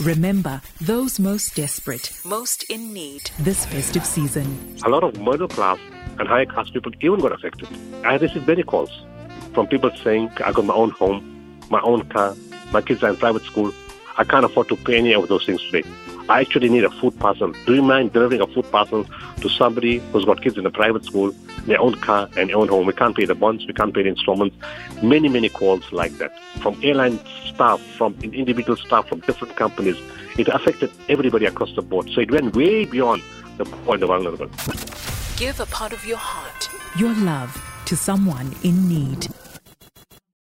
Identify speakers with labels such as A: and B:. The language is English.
A: Remember those most desperate, most in need this festive season.
B: A lot of middle class and higher class people even got affected. I received many calls from people saying, I got my own home, my own car, my kids are in private school. I can't afford to pay any of those things today. I actually need a food parcel. Do you mind delivering a food parcel to somebody who's got kids in a private school, their own car and their own home? We can't pay the bonds, we can't pay the installments. Many, many calls like that from airline staff, from individual staff from different companies. It affected everybody across the board. So it went way beyond the point of vulnerable.
A: Give a part of your heart, your love to someone in need.